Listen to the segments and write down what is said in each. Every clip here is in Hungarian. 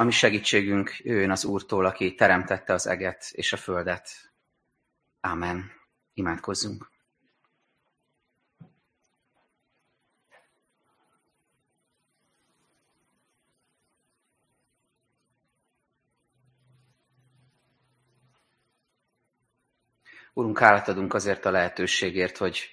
A mi segítségünk jöjjön az Úrtól, aki teremtette az eget és a földet. Ámen. Imádkozzunk. Úrunk, hálát adunk azért a lehetőségért, hogy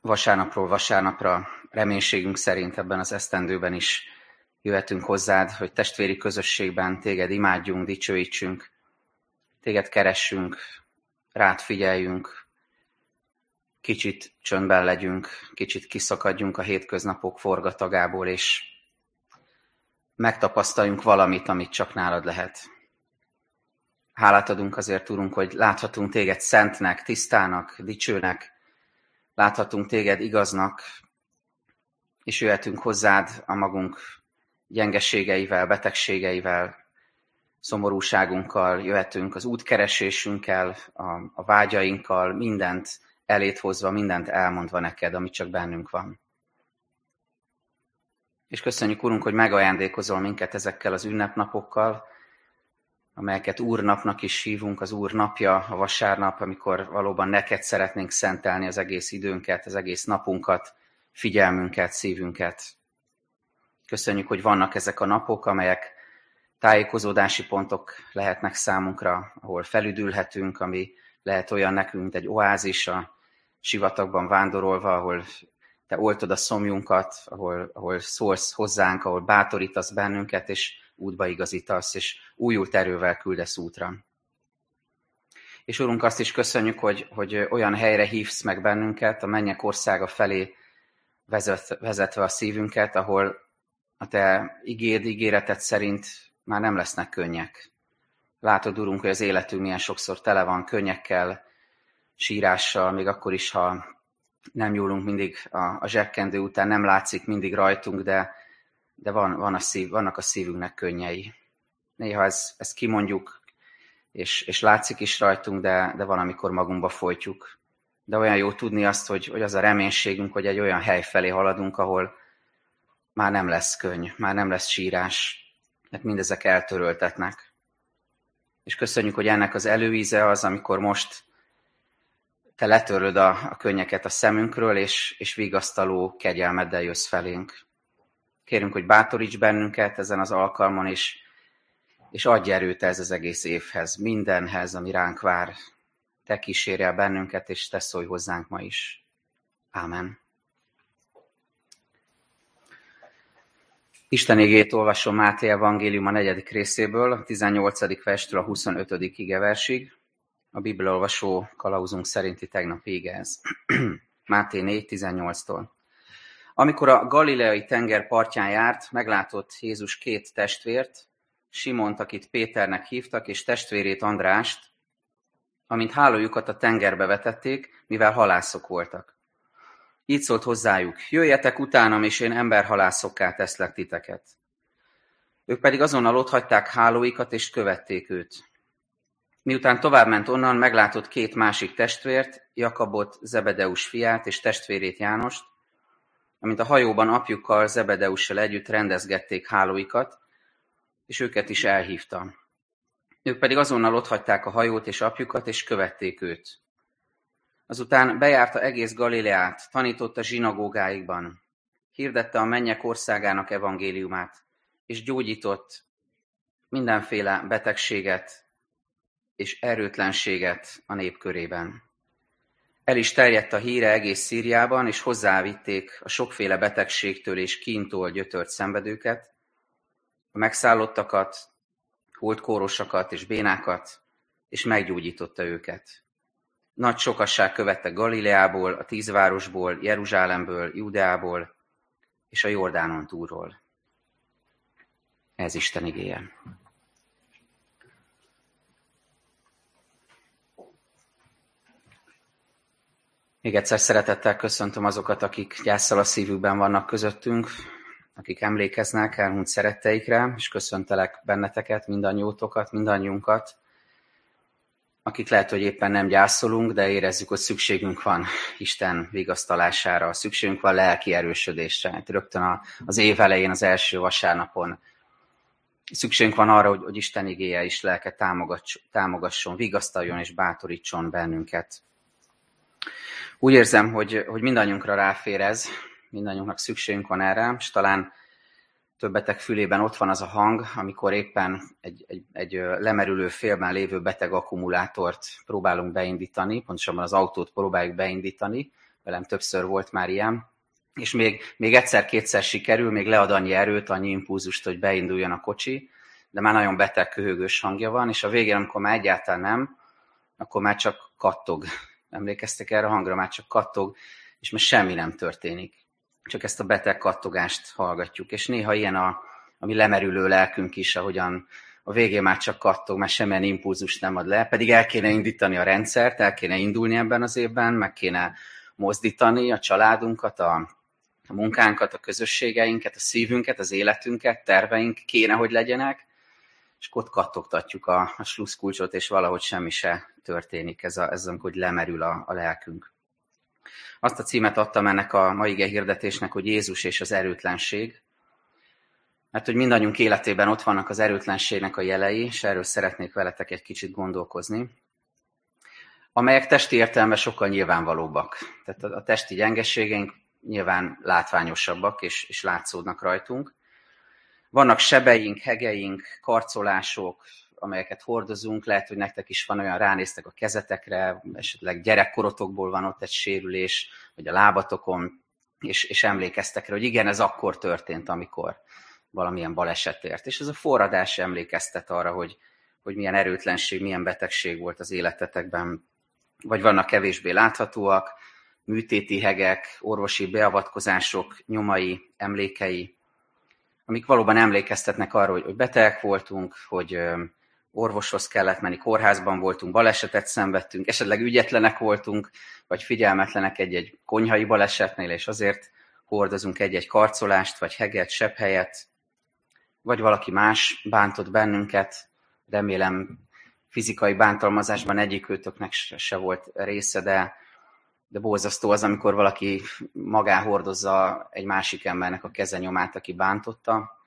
vasárnapról vasárnapra reménységünk szerint ebben az esztendőben is jöhetünk hozzád, hogy testvéri közösségben téged imádjunk, dicsőítsünk, téged keressünk, rád figyeljünk, kicsit csöndben legyünk, kicsit kiszakadjunk a hétköznapok forgatagából, és megtapasztaljunk valamit, amit csak nálad lehet. Hálát adunk azért, Urunk, hogy láthatunk téged szentnek, tisztának, dicsőnek, láthatunk téged igaznak, és jöhetünk hozzád a magunk gyengeségeivel, betegségeivel, szomorúságunkkal, jöhetünk az útkeresésünkkel, a, a vágyainkkal, mindent elét hozva, mindent elmondva neked, ami csak bennünk van. És köszönjük, Urunk, hogy megajándékozol minket ezekkel az ünnepnapokkal, amelyeket Úrnapnak is hívunk, az Úr napja, a vasárnap, amikor valóban neked szeretnénk szentelni az egész időnket, az egész napunkat, figyelmünket, szívünket. Köszönjük, hogy vannak ezek a napok, amelyek tájékozódási pontok lehetnek számunkra, ahol felüdülhetünk, ami lehet olyan nekünk, mint egy oázis a sivatagban vándorolva, ahol te oltod a szomjunkat, ahol, ahol szólsz hozzánk, ahol bátorítasz bennünket, és útba igazítasz, és újult erővel küldesz útra. És Urunk, azt is köszönjük, hogy, hogy olyan helyre hívsz meg bennünket, a mennyek országa felé vezet, vezetve a szívünket, ahol a Te igéd, ígéreted szerint már nem lesznek könnyek. Látod, Urunk, hogy az életünk milyen sokszor tele van könnyekkel, sírással, még akkor is, ha nem nyúlunk mindig a, a zsekkendő után, nem látszik mindig rajtunk, de de van, van a szív, vannak a szívünknek könnyei. Néha ez, ezt kimondjuk, és, és látszik is rajtunk, de, de van, amikor magunkba folytjuk. De olyan jó tudni azt, hogy, hogy az a reménységünk, hogy egy olyan hely felé haladunk, ahol már nem lesz könny, már nem lesz sírás, mert mindezek eltöröltetnek. És köszönjük, hogy ennek az előíze az, amikor most te letöröd a, a könnyeket a szemünkről, és, és vigasztaló kegyelmeddel jössz felénk. Kérünk, hogy bátoríts bennünket ezen az alkalmon, és, és adj erőt ez az egész évhez, mindenhez, ami ránk vár. Te kísérj el bennünket, és te szólj hozzánk ma is. Ámen. Isten égét olvasom Máté Evangélium a negyedik részéből, a 18. verstől a 25. igeversig. A Biblia olvasó kalauzunk szerinti tegnap ége ez. Máté 4, 18-tól. Amikor a galileai tenger partján járt, meglátott Jézus két testvért, Simont, akit Péternek hívtak, és testvérét Andrást, amint hálójukat a tengerbe vetették, mivel halászok voltak. Így szólt hozzájuk, jöjjetek utánam, és én emberhalászokká teszlek titeket. Ők pedig azonnal ott hagyták hálóikat, és követték őt. Miután továbbment onnan, meglátott két másik testvért, Jakabot, Zebedeus fiát és testvérét Jánost, amint a hajóban apjukkal, Zebedeussal együtt rendezgették hálóikat, és őket is elhívta. Ők pedig azonnal otthagyták a hajót és apjukat, és követték őt. Azután bejárta egész Galileát, tanította zsinagógáikban, hirdette a mennyek országának evangéliumát, és gyógyított mindenféle betegséget és erőtlenséget a nép körében. El is terjedt a híre egész Szíriában, és hozzávitték a sokféle betegségtől és kíntól gyötört szenvedőket, a megszállottakat, holdkórosakat és bénákat, és meggyógyította őket. Nagy sokasság követte Galileából, a tízvárosból, Jeruzsálemből, Judeából és a Jordánon túlról. Ez Isten igéje. Még egyszer szeretettel köszöntöm azokat, akik gyászsal a szívükben vannak közöttünk, akik emlékeznek elmúlt szeretteikre, és köszöntelek benneteket, mindannyiótokat, mindannyiunkat, akik lehet, hogy éppen nem gyászolunk, de érezzük, hogy szükségünk van Isten vigasztalására, szükségünk van lelki erősödésre. Hát rögtön az év elején, az első vasárnapon szükségünk van arra, hogy, hogy Isten igéje is lelke támogasson, vigasztaljon és bátorítson bennünket. Úgy érzem, hogy, hogy mindannyiunkra ráfér ez, mindannyiunknak szükségünk van erre, és talán többetek fülében ott van az a hang, amikor éppen egy, egy, egy lemerülő félben lévő beteg akkumulátort próbálunk beindítani, pontosabban az autót próbáljuk beindítani, velem többször volt már ilyen, és még, még egyszer-kétszer sikerül, még lead annyi erőt, annyi impulzust, hogy beinduljon a kocsi, de már nagyon beteg, köhögős hangja van, és a végén, amikor már egyáltalán nem, akkor már csak kattog. Emlékeztek erre a hangra, már csak kattog, és már semmi nem történik. Csak ezt a beteg kattogást hallgatjuk. És néha ilyen a, a mi lemerülő lelkünk is, ahogyan a végén már csak kattog, mert semmilyen impulzust nem ad le, pedig el kéne indítani a rendszert, el kéne indulni ebben az évben, meg kéne mozdítani a családunkat, a, a munkánkat, a közösségeinket, a szívünket, az életünket, terveink kéne, hogy legyenek, és ott kattogtatjuk a, a slusszkulcsot, és valahogy semmi se történik, ez, a, ez amikor lemerül a, a lelkünk. Azt a címet adtam ennek a mai hirdetésnek, hogy Jézus és az erőtlenség, mert hogy mindannyiunk életében ott vannak az erőtlenségnek a jelei, és erről szeretnék veletek egy kicsit gondolkozni, amelyek testi értelemben sokkal nyilvánvalóbbak. Tehát a testi gyengeségeink nyilván látványosabbak, és, és látszódnak rajtunk. Vannak sebeink, hegeink, karcolások, amelyeket hordozunk, lehet, hogy nektek is van olyan, ránéztek a kezetekre, esetleg gyerekkorotokból van ott egy sérülés, vagy a lábatokon, és, és emlékeztek rá, hogy igen, ez akkor történt, amikor valamilyen balesetért. És ez a forradás emlékeztet arra, hogy, hogy milyen erőtlenség, milyen betegség volt az életetekben, vagy vannak kevésbé láthatóak, műtéti hegek, orvosi beavatkozások nyomai, emlékei, amik valóban emlékeztetnek arra, hogy betegek voltunk, hogy orvoshoz kellett menni, kórházban voltunk, balesetet szenvedtünk, esetleg ügyetlenek voltunk, vagy figyelmetlenek egy-egy konyhai balesetnél, és azért hordozunk egy-egy karcolást, vagy heget, sepphelyet, vagy valaki más bántott bennünket, remélem fizikai bántalmazásban egyikőtöknek se volt része, de, de borzasztó az, amikor valaki magán hordozza egy másik embernek a kezenyomát, aki bántotta.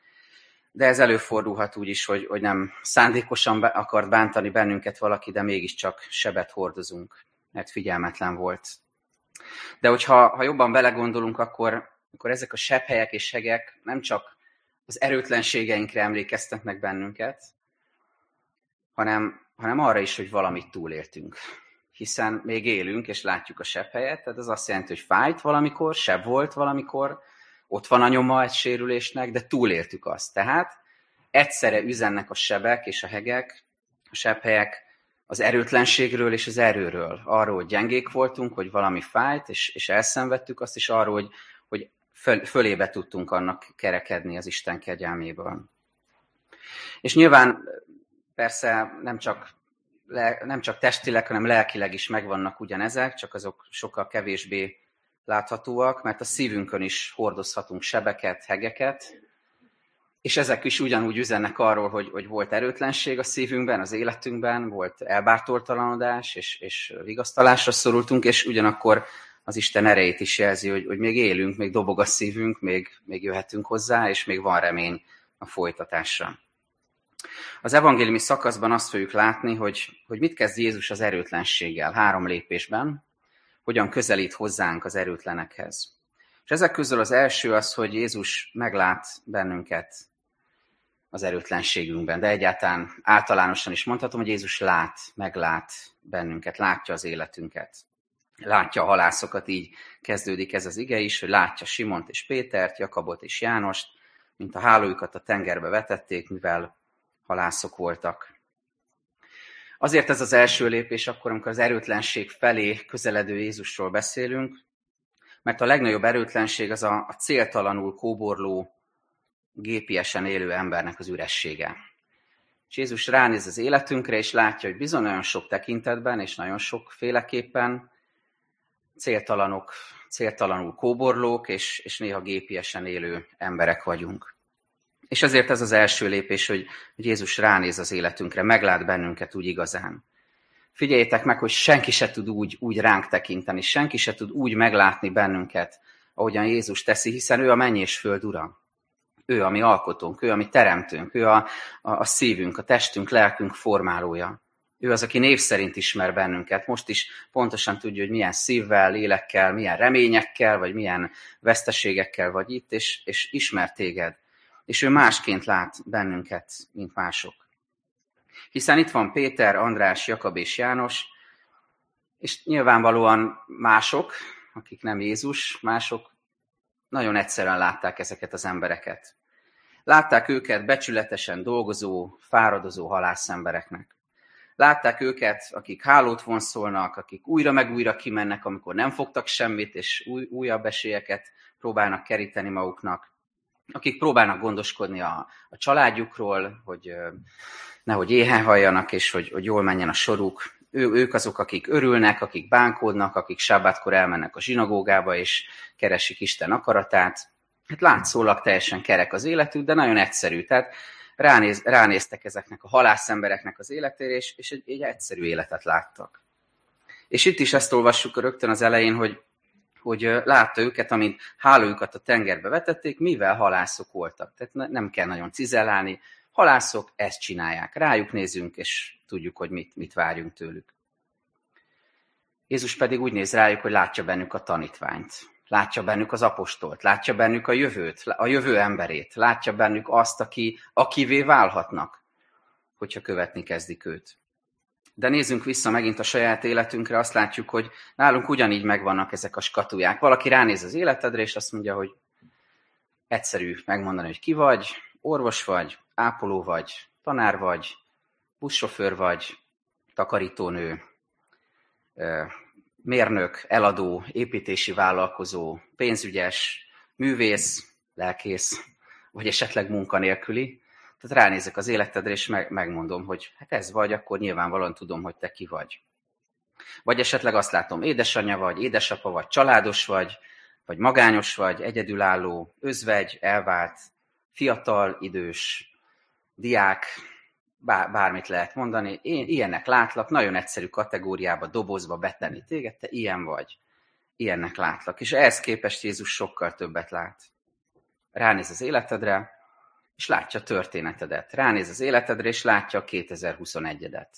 De ez előfordulhat úgy is, hogy, hogy nem szándékosan akart bántani bennünket valaki, de mégiscsak sebet hordozunk, mert figyelmetlen volt. De hogyha ha jobban belegondolunk, akkor, akkor ezek a sebhelyek és segek nem csak az erőtlenségeinkre emlékeztetnek bennünket, hanem hanem arra is, hogy valamit túléltünk. Hiszen még élünk, és látjuk a sebhelyet, tehát ez azt jelenti, hogy fájt valamikor, seb volt valamikor, ott van a nyoma egy sérülésnek, de túléltük azt. Tehát egyszerre üzennek a sebek és a hegek, a sebhelyek az erőtlenségről és az erőről. Arról, hogy gyengék voltunk, hogy valami fájt, és, és elszenvedtük azt, és arról, hogy, hogy föl, fölébe tudtunk annak kerekedni az Isten kegyelméből. És nyilván Persze nem csak, le, nem csak testileg, hanem lelkileg is megvannak ugyanezek, csak azok sokkal kevésbé láthatóak, mert a szívünkön is hordozhatunk sebeket, hegeket, és ezek is ugyanúgy üzennek arról, hogy, hogy volt erőtlenség a szívünkben, az életünkben, volt elbártoltalanodás, és, és vigasztalásra szorultunk, és ugyanakkor az Isten erejét is jelzi, hogy, hogy még élünk, még dobog a szívünk, még, még jöhetünk hozzá, és még van remény a folytatásra. Az evangéliumi szakaszban azt fogjuk látni, hogy, hogy mit kezd Jézus az erőtlenséggel három lépésben, hogyan közelít hozzánk az erőtlenekhez. És ezek közül az első az, hogy Jézus meglát bennünket az erőtlenségünkben, de egyáltalán általánosan is mondhatom, hogy Jézus lát, meglát bennünket, látja az életünket. Látja a halászokat, így kezdődik ez az ige is, hogy látja Simont és Pétert, Jakabot és Jánost, mint a hálójukat a tengerbe vetették, mivel halászok voltak. Azért ez az első lépés akkor, amikor az erőtlenség felé közeledő Jézusról beszélünk, mert a legnagyobb erőtlenség az a, a céltalanul kóborló, gépiesen élő embernek az üressége. És Jézus ránéz az életünkre, és látja, hogy bizony nagyon sok tekintetben, és nagyon sokféleképpen céltalanok, céltalanul kóborlók, és, és néha gépiesen élő emberek vagyunk. És ezért ez az első lépés, hogy, hogy Jézus ránéz az életünkre, meglát bennünket úgy igazán. Figyeljétek meg, hogy senki se tud úgy, úgy ránk tekinteni, senki se tud úgy meglátni bennünket, ahogyan Jézus teszi, hiszen ő a menny és föld ura. Ő a mi alkotónk, ő a mi teremtőnk, ő a, a, a szívünk, a testünk, lelkünk formálója. Ő az, aki név szerint ismer bennünket. Most is pontosan tudja, hogy milyen szívvel, lélekkel, milyen reményekkel, vagy milyen veszteségekkel vagy itt, és, és ismer téged. És ő másként lát bennünket, mint mások. Hiszen itt van Péter, András, Jakab és János, és nyilvánvalóan mások, akik nem Jézus, mások nagyon egyszerűen látták ezeket az embereket. Látták őket becsületesen dolgozó, fáradozó halászembereknek. Látták őket, akik hálót vonszolnak, akik újra meg újra kimennek, amikor nem fogtak semmit, és új, újabb esélyeket próbálnak keríteni maguknak. Akik próbálnak gondoskodni a, a családjukról, hogy nehogy éhen halljanak, és hogy, hogy jól menjen a soruk. Ő, ők azok, akik örülnek, akik bánkódnak, akik sábátkor elmennek a zsinagógába, és keresik Isten akaratát. Hát látszólag teljesen kerek az életük, de nagyon egyszerű. Tehát ránéz, ránéztek ezeknek a halászembereknek az életére, és, és egy, egy egyszerű életet láttak. És itt is ezt olvassuk rögtön az elején, hogy, hogy látta őket, amint hálójukat a tengerbe vetették, mivel halászok voltak. Tehát nem kell nagyon cizellálni, halászok ezt csinálják. Rájuk nézünk, és tudjuk, hogy mit, mit várjunk tőlük. Jézus pedig úgy néz rájuk, hogy látja bennük a tanítványt. Látja bennük az apostolt, látja bennük a jövőt, a jövő emberét, látja bennük azt, aki, akivé válhatnak, hogyha követni kezdik őt. De nézzünk vissza megint a saját életünkre, azt látjuk, hogy nálunk ugyanígy megvannak ezek a skatuják. Valaki ránéz az életedre, és azt mondja, hogy egyszerű megmondani, hogy ki vagy, orvos vagy, ápoló vagy, tanár vagy, buszsofőr vagy, takarítónő, mérnök, eladó, építési vállalkozó, pénzügyes, művész, lelkész, vagy esetleg munkanélküli. Tehát ránézek az életedre, és meg, megmondom, hogy hát ez vagy, akkor nyilvánvalóan tudom, hogy te ki vagy. Vagy esetleg azt látom, édesanyja vagy, édesapa vagy, családos vagy, vagy magányos vagy, egyedülálló, özvegy, elvált, fiatal, idős, diák, bár, bármit lehet mondani. Én ilyennek látlak, nagyon egyszerű kategóriába, dobozba betenni téged, te ilyen vagy. Ilyennek látlak. És ehhez képest Jézus sokkal többet lát. Ránéz az életedre, és látja a történetedet. Ránéz az életedre, és látja a 2021-edet.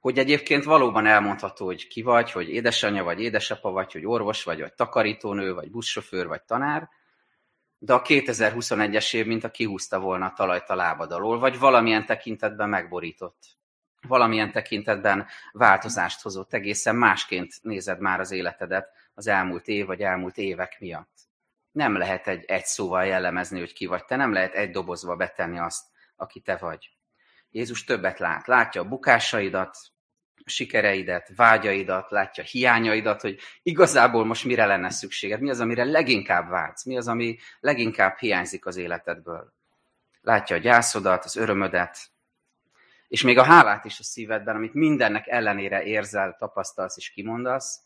Hogy egyébként valóban elmondható, hogy ki vagy, hogy édesanyja vagy édesapa vagy, hogy orvos vagy, vagy takarítónő, vagy buszsofőr, vagy tanár, de a 2021-es év, mint a kihúzta volna a talajt a lábad alól, vagy valamilyen tekintetben megborított. Valamilyen tekintetben változást hozott, egészen másként nézed már az életedet az elmúlt év vagy elmúlt évek miatt. Nem lehet egy, egy szóval jellemezni, hogy ki vagy te, nem lehet egy dobozba betenni azt, aki te vagy. Jézus többet lát. Látja a bukásaidat, sikereidet, vágyaidat, látja hiányaidat, hogy igazából most mire lenne szükséged, mi az, amire leginkább vágysz, mi az, ami leginkább hiányzik az életedből. Látja a gyászodat, az örömödet, és még a hálát is a szívedben, amit mindennek ellenére érzel, tapasztalsz és kimondasz,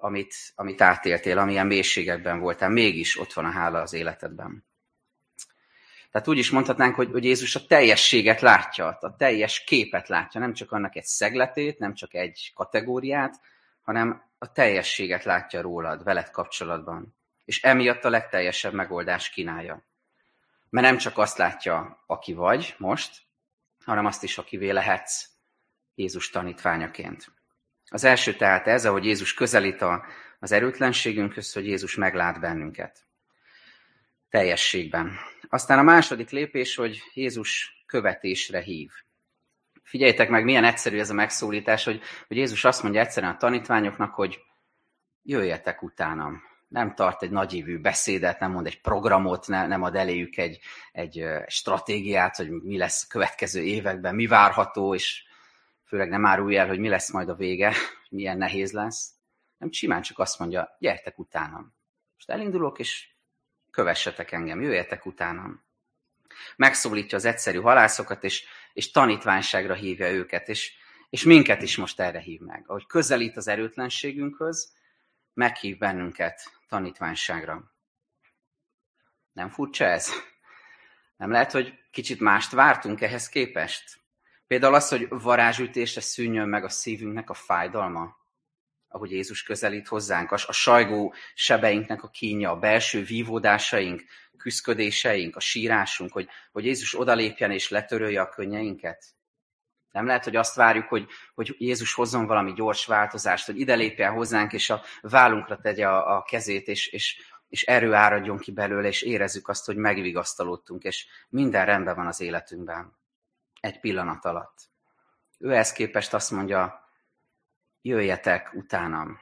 amit, amit átéltél, amilyen mélységekben voltál, mégis ott van a hála az életedben. Tehát úgy is mondhatnánk, hogy, hogy Jézus a teljességet látja, a teljes képet látja, nem csak annak egy szegletét, nem csak egy kategóriát, hanem a teljességet látja rólad, veled kapcsolatban. És emiatt a legteljesebb megoldás kínálja. Mert nem csak azt látja, aki vagy most, hanem azt is, akivé lehetsz Jézus tanítványaként. Az első tehát ez, ahogy Jézus közelít a, az erőtlenségünkhöz, hogy Jézus meglát bennünket teljességben. Aztán a második lépés, hogy Jézus követésre hív. Figyeljétek meg, milyen egyszerű ez a megszólítás, hogy, hogy Jézus azt mondja egyszerűen a tanítványoknak, hogy jöjjetek utánam. Nem tart egy nagyívű beszédet, nem mond egy programot, ne, nem ad eléjük egy, egy stratégiát, hogy mi lesz a következő években, mi várható, és főleg nem árulja el, hogy mi lesz majd a vége, milyen nehéz lesz. Nem simán csak azt mondja, gyertek utánam. Most elindulok, és kövessetek engem, jöjjetek utánam. Megszólítja az egyszerű halászokat, és, és tanítványságra hívja őket, és, és minket is most erre hív meg. Ahogy közelít az erőtlenségünkhöz, meghív bennünket tanítványságra. Nem furcsa ez? Nem lehet, hogy kicsit mást vártunk ehhez képest? Például az, hogy varázsütésre szűnjön meg a szívünknek a fájdalma? ahogy Jézus közelít hozzánk, a sajgó sebeinknek a kínja, a belső vívódásaink, küszködéseink, a sírásunk, hogy, hogy Jézus odalépjen és letörölje a könnyeinket? Nem lehet, hogy azt várjuk, hogy, hogy Jézus hozzon valami gyors változást, hogy ide lépjen hozzánk, és a vállunkra tegye a, a kezét, és, és, és erő áradjon ki belőle, és érezzük azt, hogy megvigasztalódtunk, és minden rendben van az életünkben. Egy pillanat alatt. Ő ezt képest azt mondja, jöjjetek utánam.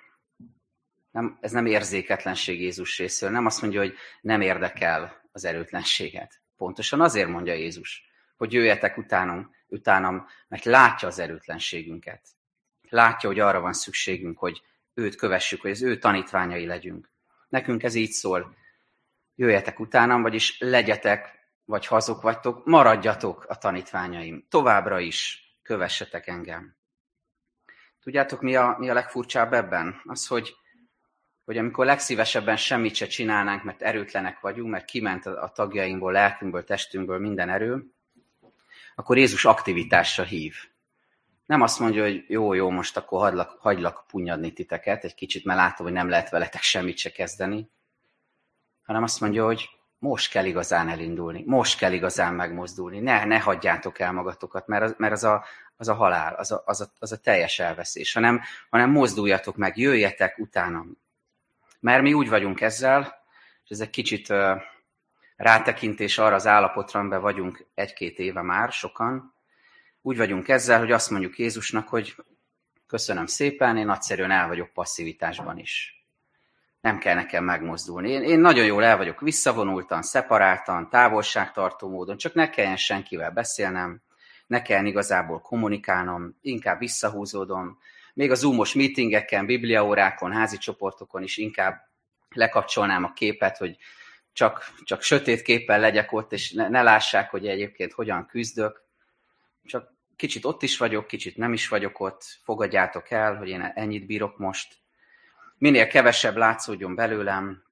Nem, ez nem érzéketlenség Jézus részéről, nem azt mondja, hogy nem érdekel az erőtlenséget. Pontosan azért mondja Jézus, hogy jöjjetek utánam, utánam, mert látja az erőtlenségünket. Látja, hogy arra van szükségünk, hogy őt kövessük, hogy az ő tanítványai legyünk. Nekünk ez így szól, jöjjetek utánam, vagyis legyetek, vagy hazok vagytok, maradjatok a tanítványaim. Továbbra is kövessetek engem. Tudjátok, mi a, mi a legfurcsább ebben? Az, hogy, hogy amikor legszívesebben semmit se csinálnánk, mert erőtlenek vagyunk, mert kiment a, a tagjainkból, lelkünkből, testünkből minden erő, akkor Jézus aktivitásra hív. Nem azt mondja, hogy jó, jó, most akkor hagylak, hagylak punyadni titeket, egy kicsit, mert látom, hogy nem lehet veletek semmit se kezdeni, hanem azt mondja, hogy most kell igazán elindulni, most kell igazán megmozdulni, ne, ne hagyjátok el magatokat, mert az, mert az, a, az a halál, az a, az, a, az a teljes elveszés, hanem, hanem mozduljatok meg, jöjjetek utánam. Mert mi úgy vagyunk ezzel, és ez egy kicsit uh, rátekintés arra az állapotra, amiben vagyunk egy-két éve már, sokan, úgy vagyunk ezzel, hogy azt mondjuk Jézusnak, hogy köszönöm szépen, én nagyszerűen el vagyok passzivitásban is nem kell nekem megmozdulni. Én, én nagyon jól el vagyok visszavonultan, szeparáltan, távolságtartó módon, csak ne kelljen senkivel beszélnem, ne kell igazából kommunikálnom, inkább visszahúzódom. Még a zoomos meetingeken, bibliaórákon, házi csoportokon is inkább lekapcsolnám a képet, hogy csak, csak sötét képpel legyek ott, és ne, ne lássák, hogy egyébként hogyan küzdök. Csak kicsit ott is vagyok, kicsit nem is vagyok ott, fogadjátok el, hogy én ennyit bírok most, minél kevesebb látszódjon belőlem,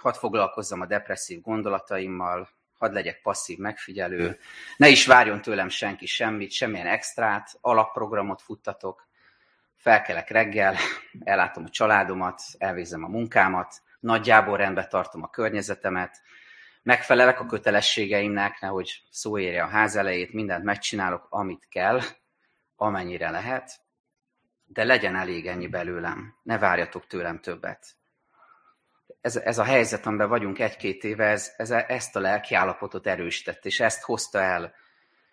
hadd foglalkozzam a depresszív gondolataimmal, hadd legyek passzív megfigyelő, ne is várjon tőlem senki semmit, semmilyen extrát, alapprogramot futtatok, felkelek reggel, ellátom a családomat, elvégzem a munkámat, nagyjából rendbe tartom a környezetemet, megfelelek a kötelességeimnek, nehogy szó érje a ház elejét, mindent megcsinálok, amit kell, amennyire lehet, de legyen elég ennyi belőlem, ne várjatok tőlem többet. Ez, ez a helyzet, amiben vagyunk egy-két éve, ez, ez, ezt a lelki állapotot erősített, és ezt hozta el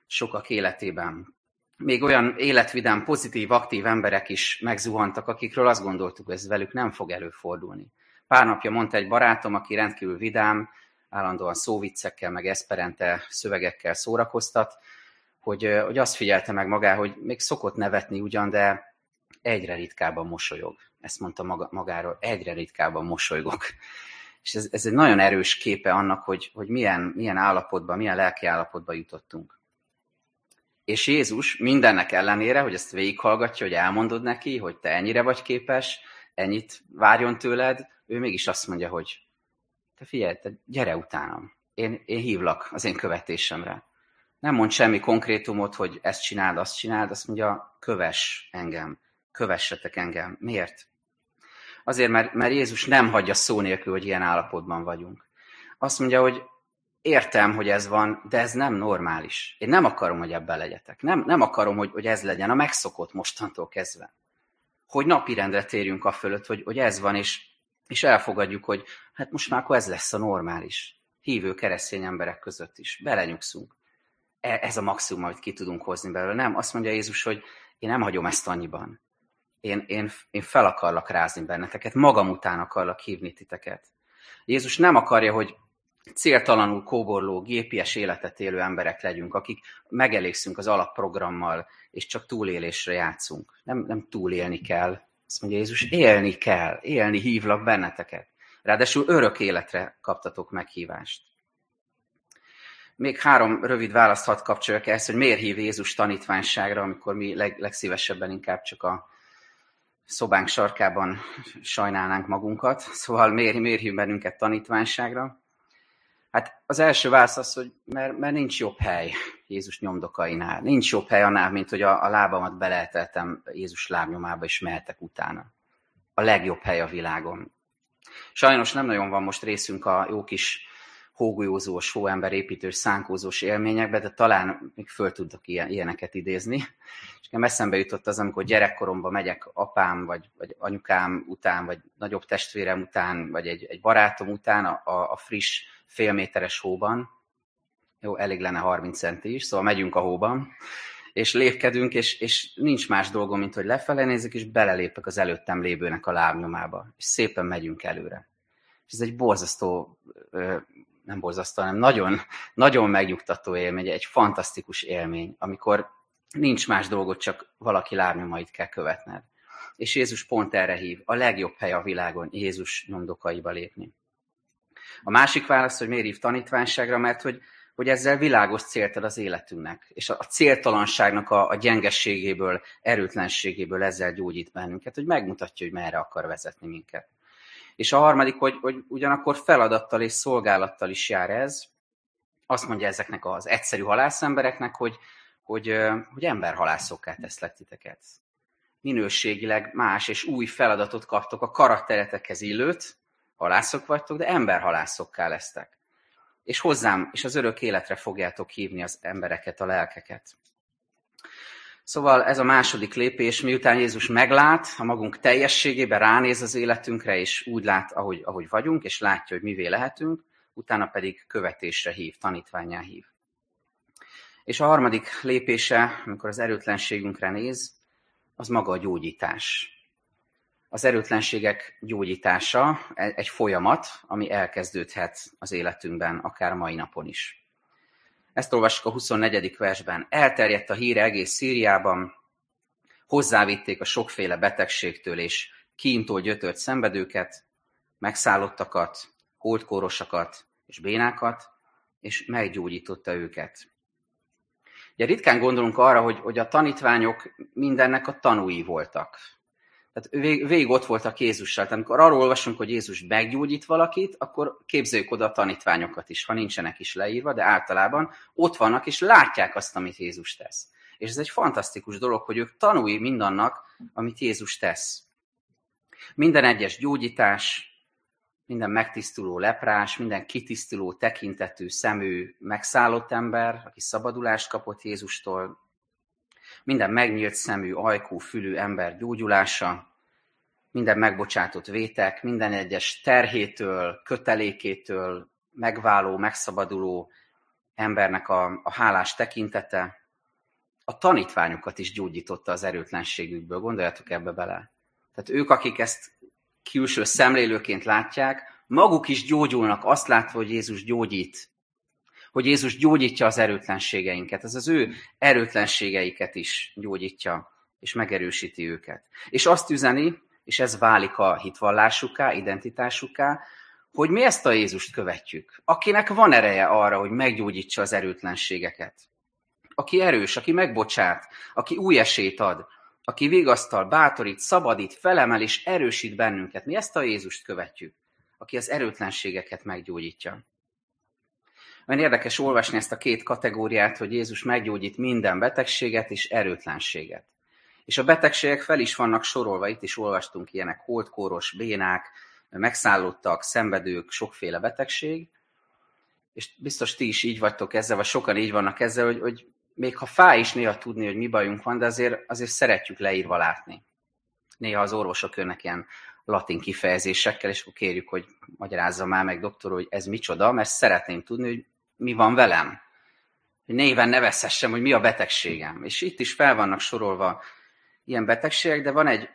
sokak életében. Még olyan életvidám, pozitív, aktív emberek is megzuhantak, akikről azt gondoltuk, hogy ez velük nem fog előfordulni. Pár napja mondta egy barátom, aki rendkívül vidám, állandóan szóviccekkel, meg eszperente szövegekkel szórakoztat, hogy, hogy azt figyelte meg magá, hogy még szokott nevetni ugyan, de egyre ritkábban mosolyog. Ezt mondta maga, magáról, egyre ritkábban mosolygok. És ez, ez egy nagyon erős képe annak, hogy, hogy milyen, milyen állapotban, milyen lelki állapotban jutottunk. És Jézus mindennek ellenére, hogy ezt végighallgatja, hogy elmondod neki, hogy te ennyire vagy képes, ennyit várjon tőled, ő mégis azt mondja, hogy te figyelj, te gyere utánam. Én, én hívlak az én követésemre. Nem mond semmi konkrétumot, hogy ezt csináld, azt csináld, azt mondja, köves engem kövessetek engem. Miért? Azért, mert, mert Jézus nem hagyja szó nélkül, hogy ilyen állapotban vagyunk. Azt mondja, hogy értem, hogy ez van, de ez nem normális. Én nem akarom, hogy ebben legyetek. Nem, nem akarom, hogy, hogy ez legyen a megszokott mostantól kezdve. Hogy napirendre térjünk a fölött, hogy, hogy ez van, és, és elfogadjuk, hogy hát most már akkor ez lesz a normális. Hívő keresztény emberek között is. Belenyugszunk. E, ez a maximum, amit ki tudunk hozni belőle. Nem, azt mondja Jézus, hogy én nem hagyom ezt annyiban én, én, én fel akarlak rázni benneteket, magam után akarlak hívni titeket. Jézus nem akarja, hogy céltalanul kóborló, gépies életet élő emberek legyünk, akik megelégszünk az alapprogrammal, és csak túlélésre játszunk. Nem, nem túlélni kell. Azt mondja Jézus, élni kell, élni hívlak benneteket. Ráadásul örök életre kaptatok meghívást. Még három rövid választ hadd kapcsoljak ezt, hogy miért hív Jézus tanítványságra, amikor mi leg, legszívesebben inkább csak a szobánk sarkában sajnálnánk magunkat. Szóval miért, miért hív bennünket tanítványságra? Hát az első válasz az, hogy mert, mert nincs jobb hely Jézus nyomdokainál. Nincs jobb hely annál, mint hogy a, a lábamat beleeteltem Jézus lábnyomába, és mehetek utána. a legjobb hely a világon. Sajnos nem nagyon van most részünk a jó kis hógolyózós, hóember építős, szánkózós élményekbe, de talán még föl tudok ilyen, ilyeneket idézni. És nekem eszembe jutott az, amikor gyerekkoromban megyek apám, vagy, vagy anyukám után, vagy nagyobb testvérem után, vagy egy, egy barátom után a, a friss félméteres hóban. Jó, elég lenne 30 centi is, szóval megyünk a hóban, és lépkedünk, és, és nincs más dolgom, mint hogy lefele nézek, és belelépek az előttem lévőnek a lábnyomába, és szépen megyünk előre. És ez egy borzasztó nem borzasztó, hanem nagyon, nagyon megnyugtató élmény, egy fantasztikus élmény, amikor nincs más dolgot, csak valaki lábnyomait kell követned. És Jézus pont erre hív, a legjobb hely a világon Jézus nyomdokaiba lépni. A másik válasz, hogy miért hív tanítványságra, mert hogy, hogy ezzel világos célt ad az életünknek, és a céltalanságnak a, a gyengességéből, erőtlenségéből ezzel gyógyít bennünket, hogy megmutatja, hogy merre akar vezetni minket. És a harmadik, hogy, hogy ugyanakkor feladattal és szolgálattal is jár ez. Azt mondja ezeknek az egyszerű halászembereknek, hogy, hogy, hogy emberhalászokká teszlek titeket. Minőségileg más és új feladatot kaptok a karakteretekhez illőt, halászok vagytok, de emberhalászokká lesztek. És hozzám, és az örök életre fogjátok hívni az embereket, a lelkeket. Szóval ez a második lépés, miután Jézus meglát, a magunk teljességében ránéz az életünkre, és úgy lát, ahogy, ahogy vagyunk, és látja, hogy mivé lehetünk, utána pedig követésre hív, tanítványá hív. És a harmadik lépése, amikor az erőtlenségünkre néz, az maga a gyógyítás. Az erőtlenségek gyógyítása egy folyamat, ami elkezdődhet az életünkben, akár mai napon is. Ezt olvassuk a 24. versben. Elterjedt a híre egész Szíriában, hozzávitték a sokféle betegségtől és kíntól gyötört szenvedőket, megszállottakat, holdkórosakat és bénákat, és meggyógyította őket. Ugye ritkán gondolunk arra, hogy, hogy a tanítványok mindennek a tanúi voltak. Tehát vég, végig ott voltak Jézussal. Tehát amikor arról olvasunk, hogy Jézus meggyógyít valakit, akkor képzeljük oda a tanítványokat is, ha nincsenek is leírva, de általában ott vannak, és látják azt, amit Jézus tesz. És ez egy fantasztikus dolog, hogy ők tanúi mindannak, amit Jézus tesz. Minden egyes gyógyítás, minden megtisztuló leprás, minden kitisztuló tekintetű, szemű, megszállott ember, aki szabadulást kapott Jézustól, minden megnyílt szemű, ajkú, fülű ember gyógyulása, minden megbocsátott vétek, minden egyes terhétől, kötelékétől megváló, megszabaduló embernek a, a hálás tekintete, a tanítványokat is gyógyította az erőtlenségükből. Gondoljatok ebbe bele. Tehát ők, akik ezt külső szemlélőként látják, maguk is gyógyulnak, azt látva, hogy Jézus gyógyít hogy Jézus gyógyítja az erőtlenségeinket. Ez az ő erőtlenségeiket is gyógyítja, és megerősíti őket. És azt üzeni, és ez válik a hitvallásuká, identitásuká, hogy mi ezt a Jézust követjük, akinek van ereje arra, hogy meggyógyítsa az erőtlenségeket. Aki erős, aki megbocsát, aki új esélyt ad, aki vigasztal, bátorít, szabadít, felemel és erősít bennünket. Mi ezt a Jézust követjük, aki az erőtlenségeket meggyógyítja. Olyan érdekes olvasni ezt a két kategóriát, hogy Jézus meggyógyít minden betegséget és erőtlenséget. És a betegségek fel is vannak sorolva, itt is olvastunk ilyenek, holdkóros, bénák, megszállottak, szenvedők, sokféle betegség. És biztos ti is így vagytok ezzel, vagy sokan így vannak ezzel, hogy, hogy még ha fáj is néha tudni, hogy mi bajunk van, de azért, azért szeretjük leírva látni. Néha az orvosok jönnek ilyen latin kifejezésekkel, és akkor kérjük, hogy magyarázza már meg, doktor, hogy ez micsoda, mert szeretném tudni, hogy mi van velem. Hogy néven nevezhessem, hogy mi a betegségem. És itt is fel vannak sorolva ilyen betegségek, de van egy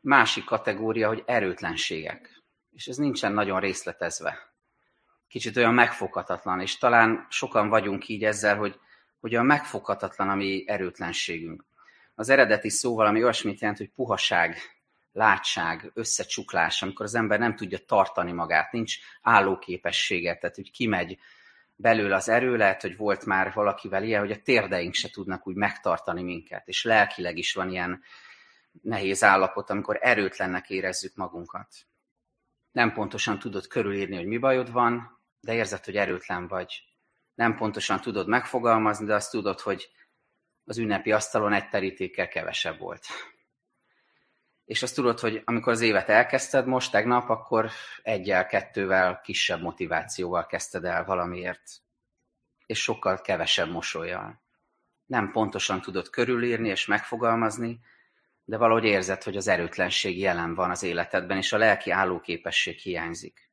másik kategória, hogy erőtlenségek. És ez nincsen nagyon részletezve. Kicsit olyan megfoghatatlan, és talán sokan vagyunk így ezzel, hogy, hogy olyan megfoghatatlan a mi erőtlenségünk. Az eredeti szó valami olyasmit jelent, hogy puhaság, látság, összecsuklás, amikor az ember nem tudja tartani magát, nincs állóképessége, tehát hogy kimegy belőle az erő, lehet, hogy volt már valakivel ilyen, hogy a térdeink se tudnak úgy megtartani minket, és lelkileg is van ilyen nehéz állapot, amikor erőtlennek érezzük magunkat. Nem pontosan tudod körülírni, hogy mi bajod van, de érzed, hogy erőtlen vagy. Nem pontosan tudod megfogalmazni, de azt tudod, hogy az ünnepi asztalon egy terítékkel kevesebb volt. És azt tudod, hogy amikor az évet elkezdted most, tegnap, akkor egyel, kettővel, kisebb motivációval kezdted el valamiért, és sokkal kevesebb mosolyjal. Nem pontosan tudod körülírni és megfogalmazni, de valahogy érzed, hogy az erőtlenség jelen van az életedben, és a lelki állóképesség hiányzik.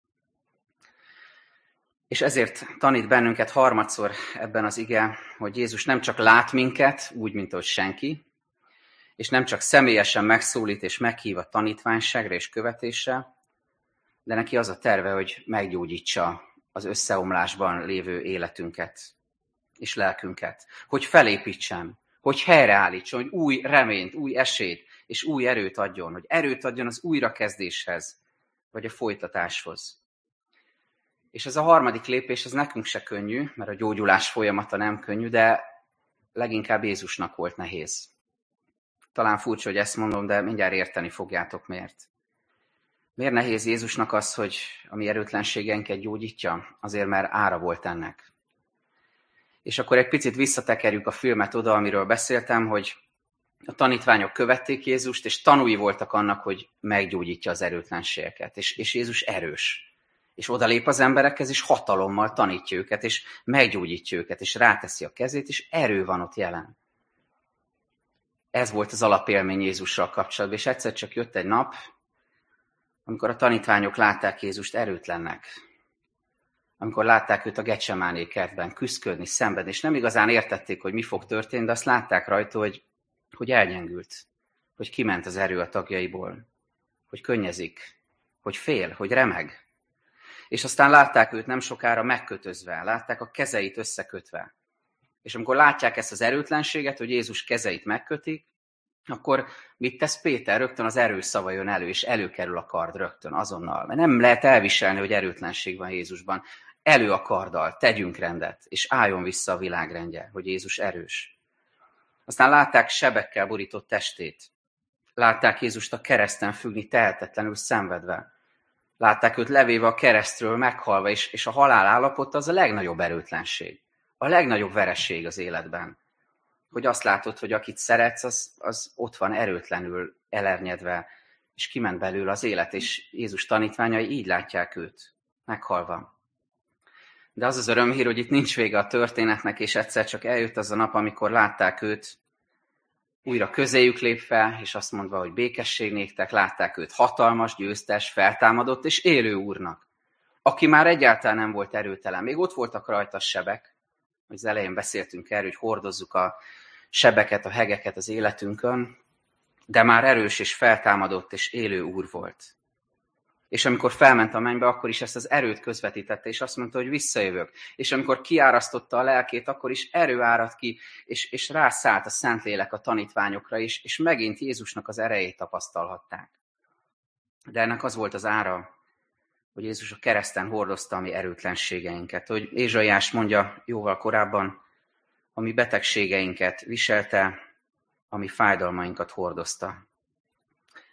És ezért tanít bennünket harmadszor ebben az ige, hogy Jézus nem csak lát minket, úgy, mint ahogy senki, és nem csak személyesen megszólít és meghív a tanítványságra és követésre, de neki az a terve, hogy meggyógyítsa az összeomlásban lévő életünket és lelkünket, hogy felépítsen, hogy helyreállítson, hogy új reményt, új esélyt és új erőt adjon, hogy erőt adjon az újrakezdéshez, vagy a folytatáshoz. És ez a harmadik lépés, ez nekünk se könnyű, mert a gyógyulás folyamata nem könnyű, de leginkább Jézusnak volt nehéz. Talán furcsa, hogy ezt mondom, de mindjárt érteni fogjátok miért. Miért nehéz Jézusnak az, hogy a mi erőtlenségeinket gyógyítja? Azért, mert ára volt ennek. És akkor egy picit visszatekerjük a filmet oda, amiről beszéltem, hogy a tanítványok követték Jézust, és tanúi voltak annak, hogy meggyógyítja az erőtlenségeket. És, és Jézus erős. És odalép az emberekhez, és hatalommal tanítja őket, és meggyógyítja őket, és ráteszi a kezét, és erő van ott jelen. Ez volt az alapélmény Jézussal kapcsolatban, és egyszer csak jött egy nap, amikor a tanítványok látták Jézust erőtlennek, amikor látták őt a Gecsemáné kertben küzdködni, szenvedni, és nem igazán értették, hogy mi fog történni, de azt látták rajta, hogy, hogy elgyengült, hogy kiment az erő a tagjaiból, hogy könnyezik, hogy fél, hogy remeg. És aztán látták őt nem sokára megkötözve, látták a kezeit összekötve. És amikor látják ezt az erőtlenséget, hogy Jézus kezeit megkötik, akkor mit tesz Péter? Rögtön az erős szava jön elő, és előkerül a kard rögtön, azonnal. Mert nem lehet elviselni, hogy erőtlenség van Jézusban. Elő a karddal, tegyünk rendet, és álljon vissza a világrendje, hogy Jézus erős. Aztán látták sebekkel borított testét. Látták Jézust a kereszten függni, tehetetlenül szenvedve. Látták őt levéve a keresztről, meghalva, és, és a halál állapota az a legnagyobb erőtlenség. A legnagyobb vereség az életben hogy azt látod, hogy akit szeretsz, az, az ott van erőtlenül elernyedve, és kiment belőle az élet, és Jézus tanítványai így látják őt, meghalva. De az az örömhír, hogy itt nincs vége a történetnek, és egyszer csak eljött az a nap, amikor látták őt újra közéjük lépve, és azt mondva, hogy békesség néktek, látták őt hatalmas, győztes, feltámadott és élő úrnak, aki már egyáltalán nem volt erőtelen. Még ott voltak rajta sebek, az elején beszéltünk erről, hogy hordozzuk a sebeket, a hegeket az életünkön, de már erős és feltámadott és élő úr volt. És amikor felment a mennybe, akkor is ezt az erőt közvetítette, és azt mondta, hogy visszajövök. És amikor kiárasztotta a lelkét, akkor is erő árad ki, és, és rászállt a Szentlélek a tanítványokra is, és megint Jézusnak az erejét tapasztalhatták. De ennek az volt az ára, hogy Jézus a kereszten hordozta a mi erőtlenségeinket. Hogy Ézsaiás mondja jóval korábban, ami betegségeinket viselte, ami fájdalmainkat hordozta.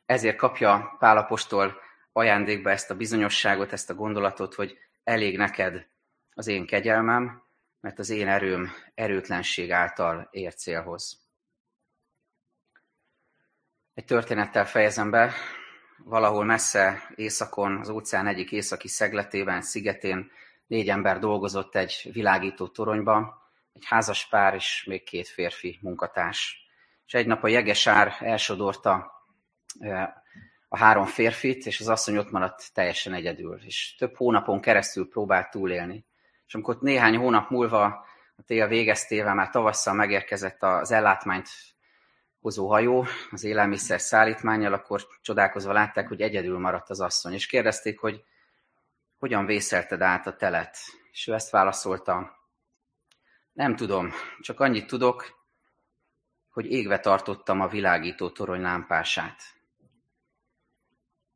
Ezért kapja Pálapostól ajándékba ezt a bizonyosságot, ezt a gondolatot, hogy elég neked az én kegyelmem, mert az én erőm erőtlenség által ér célhoz. Egy történettel fejezem be. Valahol messze északon, az óceán egyik északi szegletében, szigetén négy ember dolgozott egy világító toronyba, egy házas pár és még két férfi munkatárs. És egy nap a jegesár elsodorta a három férfit, és az asszony ott maradt teljesen egyedül, és több hónapon keresztül próbált túlélni. És amikor néhány hónap múlva a tél végeztével már tavasszal megérkezett az ellátmányt hozó hajó az élelmiszer szállítmányjal, akkor csodálkozva látták, hogy egyedül maradt az asszony, és kérdezték, hogy hogyan vészelted át a telet. És ő ezt válaszolta, nem tudom, csak annyit tudok, hogy égve tartottam a világító torony lámpását.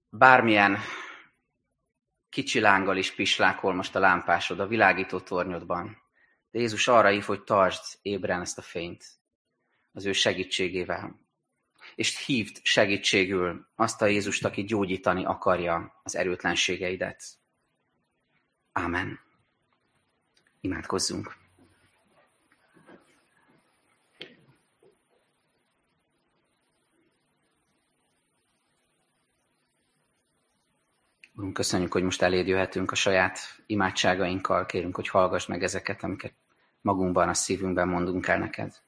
Bármilyen kicsi lánggal is pislákol most a lámpásod a világító tornyodban. De Jézus arra hív, hogy tartsd ébren ezt a fényt az ő segítségével. És hívd segítségül azt a Jézust, aki gyógyítani akarja az erőtlenségeidet. Ámen. Imádkozzunk. Urunk, köszönjük, hogy most eléd jöhetünk a saját imádságainkkal. Kérünk, hogy hallgass meg ezeket, amiket magunkban, a szívünkben mondunk el neked.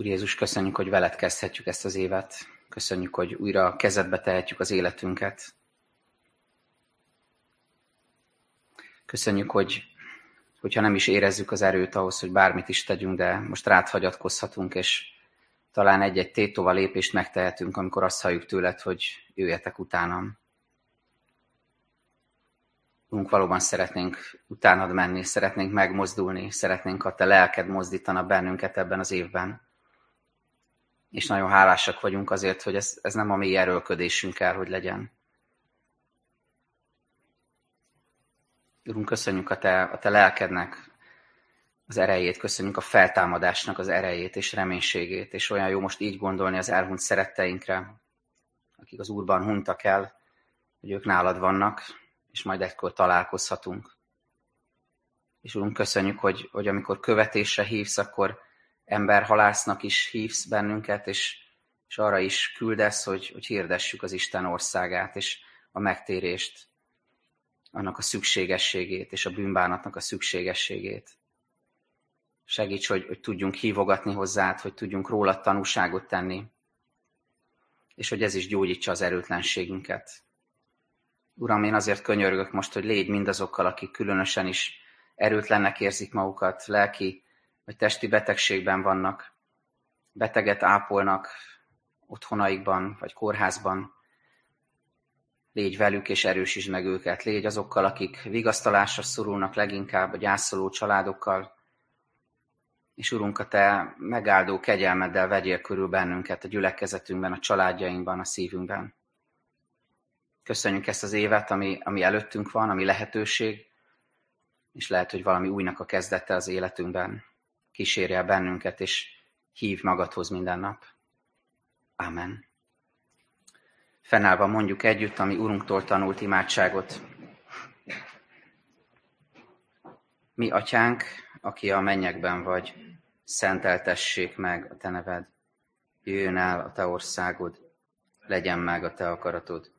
Úr Jézus, köszönjük, hogy veled kezdhetjük ezt az évet. Köszönjük, hogy újra kezedbe tehetjük az életünket. Köszönjük, hogy hogyha nem is érezzük az erőt ahhoz, hogy bármit is tegyünk, de most rád hagyatkozhatunk, és talán egy-egy tétova lépést megtehetünk, amikor azt halljuk tőled, hogy jöjjetek utánam. Úrunk, valóban szeretnénk utánad menni, szeretnénk megmozdulni, szeretnénk, ha te lelked mozdítana bennünket ebben az évben és nagyon hálásak vagyunk azért, hogy ez, ez nem a mi erőlködésünk kell, hogy legyen. Urunk, köszönjük a te, a te lelkednek az erejét, köszönjük a feltámadásnak az erejét és reménységét, és olyan jó most így gondolni az elhunyt szeretteinkre, akik az Úrban huntak el, hogy ők nálad vannak, és majd egykor találkozhatunk. És Úrunk, köszönjük, hogy, hogy amikor követésre hívsz, akkor emberhalásznak is hívsz bennünket, és, és arra is küldesz, hogy, hogy hirdessük az Isten országát, és a megtérést, annak a szükségességét, és a bűnbánatnak a szükségességét. Segíts, hogy, hogy tudjunk hívogatni hozzád, hogy tudjunk róla tanúságot tenni, és hogy ez is gyógyítsa az erőtlenségünket. Uram, én azért könyörgök most, hogy légy mindazokkal, akik különösen is erőtlennek érzik magukat, lelki vagy testi betegségben vannak, beteget ápolnak otthonaikban, vagy kórházban, légy velük és erősítsd meg őket. Légy azokkal, akik vigasztalásra szorulnak leginkább a gyászoló családokkal, és Urunk, a Te megáldó kegyelmeddel vegyél körül bennünket a gyülekezetünkben, a családjainkban, a szívünkben. Köszönjük ezt az évet, ami, ami előttünk van, ami lehetőség, és lehet, hogy valami újnak a kezdete az életünkben kísérje el bennünket, és hív magadhoz minden nap. Amen. Fennállva mondjuk együtt, ami Urunktól tanult imádságot. Mi, Atyánk, aki a mennyekben vagy, szenteltessék meg a Te neved. Jöjjön el a Te országod, legyen meg a Te akaratod,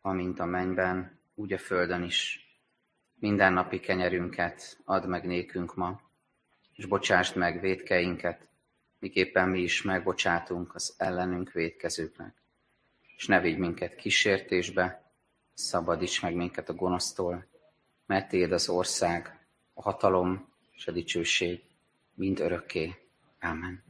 amint a mennyben, úgy a földön is. Minden napi kenyerünket add meg nékünk ma, és bocsásd meg védkeinket, miképpen mi is megbocsátunk az ellenünk védkezőknek. És ne vigy minket kísértésbe, szabadíts meg minket a gonosztól, mert Téd az ország, a hatalom és a dicsőség mind örökké. Amen.